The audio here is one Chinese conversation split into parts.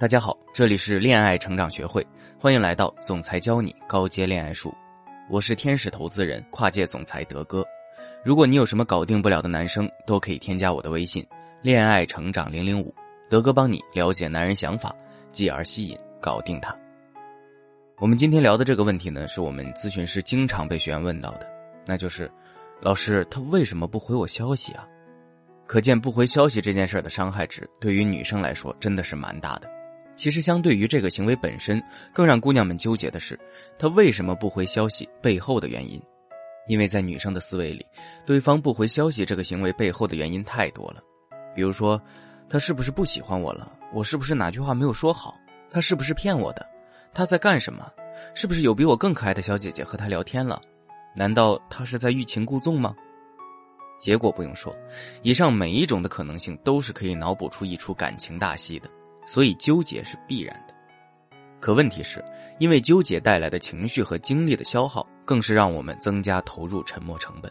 大家好，这里是恋爱成长学会，欢迎来到总裁教你高阶恋爱术。我是天使投资人、跨界总裁德哥。如果你有什么搞定不了的男生，都可以添加我的微信“恋爱成长零零五”，德哥帮你了解男人想法，继而吸引，搞定他。我们今天聊的这个问题呢，是我们咨询师经常被学员问到的，那就是：老师，他为什么不回我消息啊？可见不回消息这件事的伤害值，对于女生来说真的是蛮大的。其实，相对于这个行为本身，更让姑娘们纠结的是，他为什么不回消息背后的原因。因为在女生的思维里，对方不回消息这个行为背后的原因太多了。比如说，他是不是不喜欢我了？我是不是哪句话没有说好？他是不是骗我的？他在干什么？是不是有比我更可爱的小姐姐和他聊天了？难道他是在欲擒故纵吗？结果不用说，以上每一种的可能性都是可以脑补出一出感情大戏的。所以纠结是必然的，可问题是，因为纠结带来的情绪和精力的消耗，更是让我们增加投入沉默成本。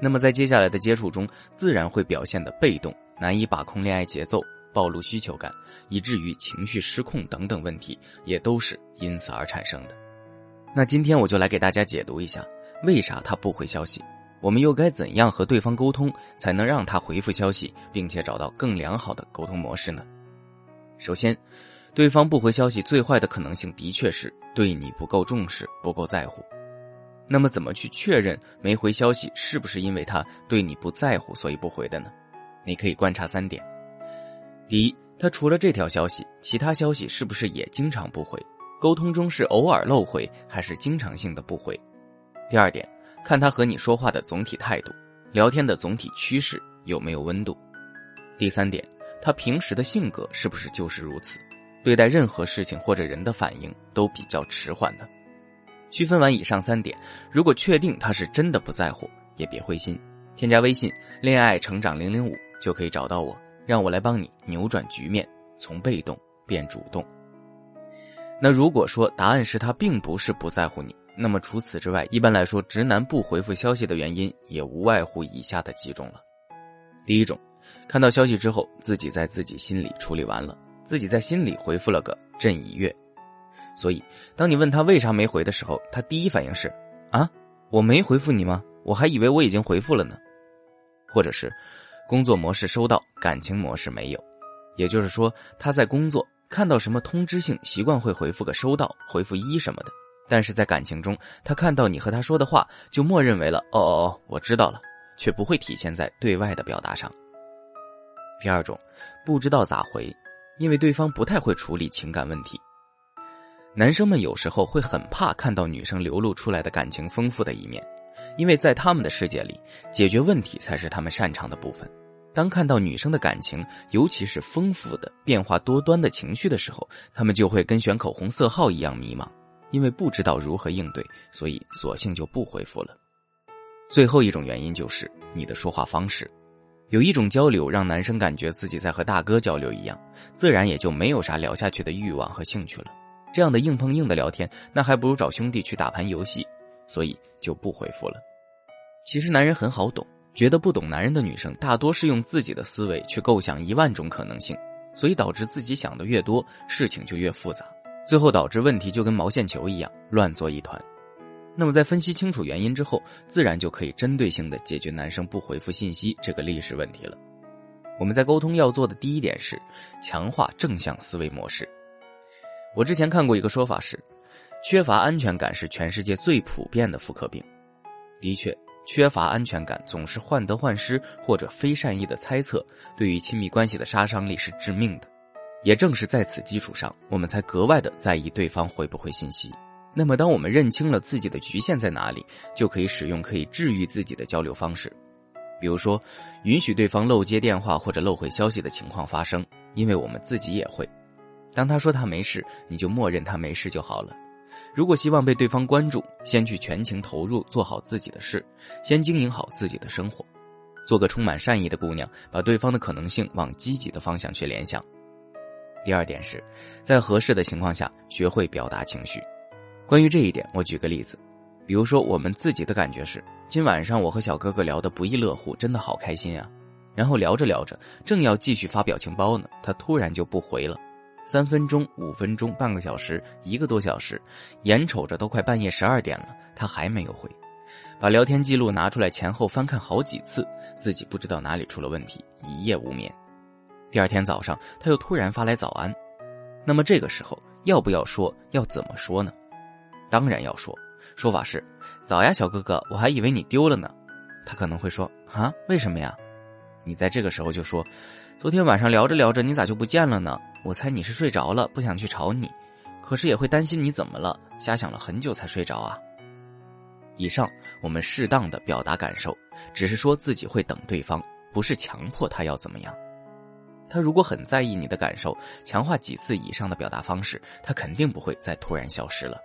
那么在接下来的接触中，自然会表现的被动，难以把控恋爱节奏，暴露需求感，以至于情绪失控等等问题，也都是因此而产生的。那今天我就来给大家解读一下，为啥他不回消息，我们又该怎样和对方沟通，才能让他回复消息，并且找到更良好的沟通模式呢？首先，对方不回消息，最坏的可能性的确是对你不够重视、不够在乎。那么，怎么去确认没回消息是不是因为他对你不在乎，所以不回的呢？你可以观察三点：第一，他除了这条消息，其他消息是不是也经常不回？沟通中是偶尔漏回，还是经常性的不回？第二点，看他和你说话的总体态度，聊天的总体趋势有没有温度？第三点。他平时的性格是不是就是如此？对待任何事情或者人的反应都比较迟缓的。区分完以上三点，如果确定他是真的不在乎，也别灰心，添加微信“恋爱成长零零五”就可以找到我，让我来帮你扭转局面，从被动变主动。那如果说答案是他并不是不在乎你，那么除此之外，一般来说，直男不回复消息的原因也无外乎以下的几种了。第一种。看到消息之后，自己在自己心里处理完了，自己在心里回复了个“朕已阅”。所以，当你问他为啥没回的时候，他第一反应是：“啊，我没回复你吗？我还以为我已经回复了呢。”或者是，工作模式收到，感情模式没有。也就是说，他在工作看到什么通知性，习惯会回复个“收到”、回复一什么的；但是在感情中，他看到你和他说的话，就默认为了“哦哦哦，我知道了”，却不会体现在对外的表达上。第二种，不知道咋回，因为对方不太会处理情感问题。男生们有时候会很怕看到女生流露出来的感情丰富的一面，因为在他们的世界里，解决问题才是他们擅长的部分。当看到女生的感情，尤其是丰富的、变化多端的情绪的时候，他们就会跟选口红色号一样迷茫，因为不知道如何应对，所以索性就不回复了。最后一种原因就是你的说话方式。有一种交流让男生感觉自己在和大哥交流一样，自然也就没有啥聊下去的欲望和兴趣了。这样的硬碰硬的聊天，那还不如找兄弟去打盘游戏，所以就不回复了。其实男人很好懂，觉得不懂男人的女生大多是用自己的思维去构想一万种可能性，所以导致自己想的越多，事情就越复杂，最后导致问题就跟毛线球一样乱作一团。那么，在分析清楚原因之后，自然就可以针对性的解决男生不回复信息这个历史问题了。我们在沟通要做的第一点是强化正向思维模式。我之前看过一个说法是，缺乏安全感是全世界最普遍的妇科病。的确，缺乏安全感总是患得患失或者非善意的猜测，对于亲密关系的杀伤力是致命的。也正是在此基础上，我们才格外的在意对方回不回信息。那么，当我们认清了自己的局限在哪里，就可以使用可以治愈自己的交流方式，比如说，允许对方漏接电话或者漏回消息的情况发生，因为我们自己也会。当他说他没事，你就默认他没事就好了。如果希望被对方关注，先去全情投入做好自己的事，先经营好自己的生活，做个充满善意的姑娘，把对方的可能性往积极的方向去联想。第二点是，在合适的情况下，学会表达情绪。关于这一点，我举个例子，比如说我们自己的感觉是，今晚上我和小哥哥聊得不亦乐乎，真的好开心啊。然后聊着聊着，正要继续发表情包呢，他突然就不回了。三分钟、五分钟、半个小时、一个多小时，眼瞅着都快半夜十二点了，他还没有回。把聊天记录拿出来前后翻看好几次，自己不知道哪里出了问题，一夜无眠。第二天早上，他又突然发来早安。那么这个时候要不要说？要怎么说呢？当然要说。说法是：早呀，小哥哥，我还以为你丢了呢。他可能会说：啊，为什么呀？你在这个时候就说：昨天晚上聊着聊着，你咋就不见了呢？我猜你是睡着了，不想去吵你，可是也会担心你怎么了，瞎想了很久才睡着啊。以上我们适当的表达感受，只是说自己会等对方，不是强迫他要怎么样。他如果很在意你的感受，强化几次以上的表达方式，他肯定不会再突然消失了。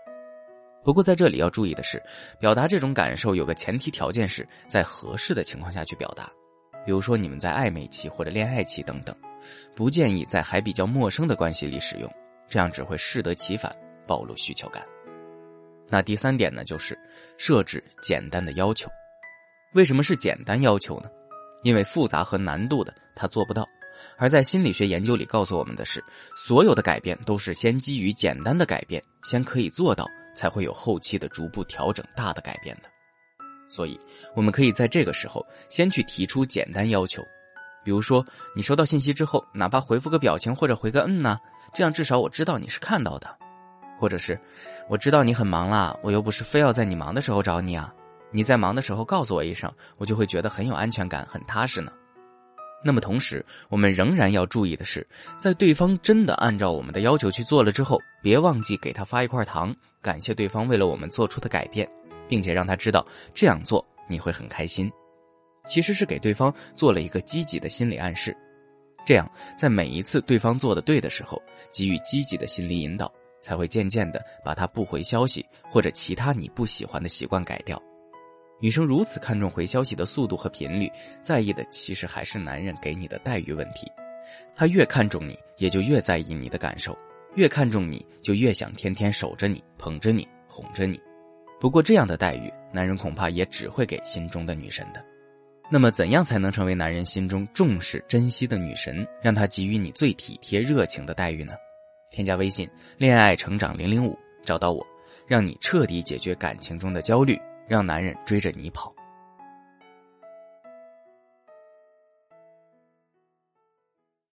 不过在这里要注意的是，表达这种感受有个前提条件是在合适的情况下去表达，比如说你们在暧昧期或者恋爱期等等，不建议在还比较陌生的关系里使用，这样只会适得其反，暴露需求感。那第三点呢，就是设置简单的要求。为什么是简单要求呢？因为复杂和难度的他做不到。而在心理学研究里告诉我们的是，所有的改变都是先基于简单的改变，先可以做到，才会有后期的逐步调整大的改变的。所以，我们可以在这个时候先去提出简单要求，比如说，你收到信息之后，哪怕回复个表情或者回个嗯呐，这样至少我知道你是看到的。或者是，我知道你很忙啦，我又不是非要在你忙的时候找你啊。你在忙的时候告诉我一声，我就会觉得很有安全感，很踏实呢。那么同时，我们仍然要注意的是，在对方真的按照我们的要求去做了之后，别忘记给他发一块糖，感谢对方为了我们做出的改变，并且让他知道这样做你会很开心。其实是给对方做了一个积极的心理暗示，这样在每一次对方做的对的时候，给予积极的心理引导。才会渐渐的把他不回消息或者其他你不喜欢的习惯改掉。女生如此看重回消息的速度和频率，在意的其实还是男人给你的待遇问题。他越看重你，也就越在意你的感受；越看重你，就越想天天守着你、捧着你、哄着你。不过这样的待遇，男人恐怕也只会给心中的女神的。那么，怎样才能成为男人心中重视、珍惜的女神，让他给予你最体贴、热情的待遇呢？添加微信“恋爱成长零零五”，找到我，让你彻底解决感情中的焦虑，让男人追着你跑。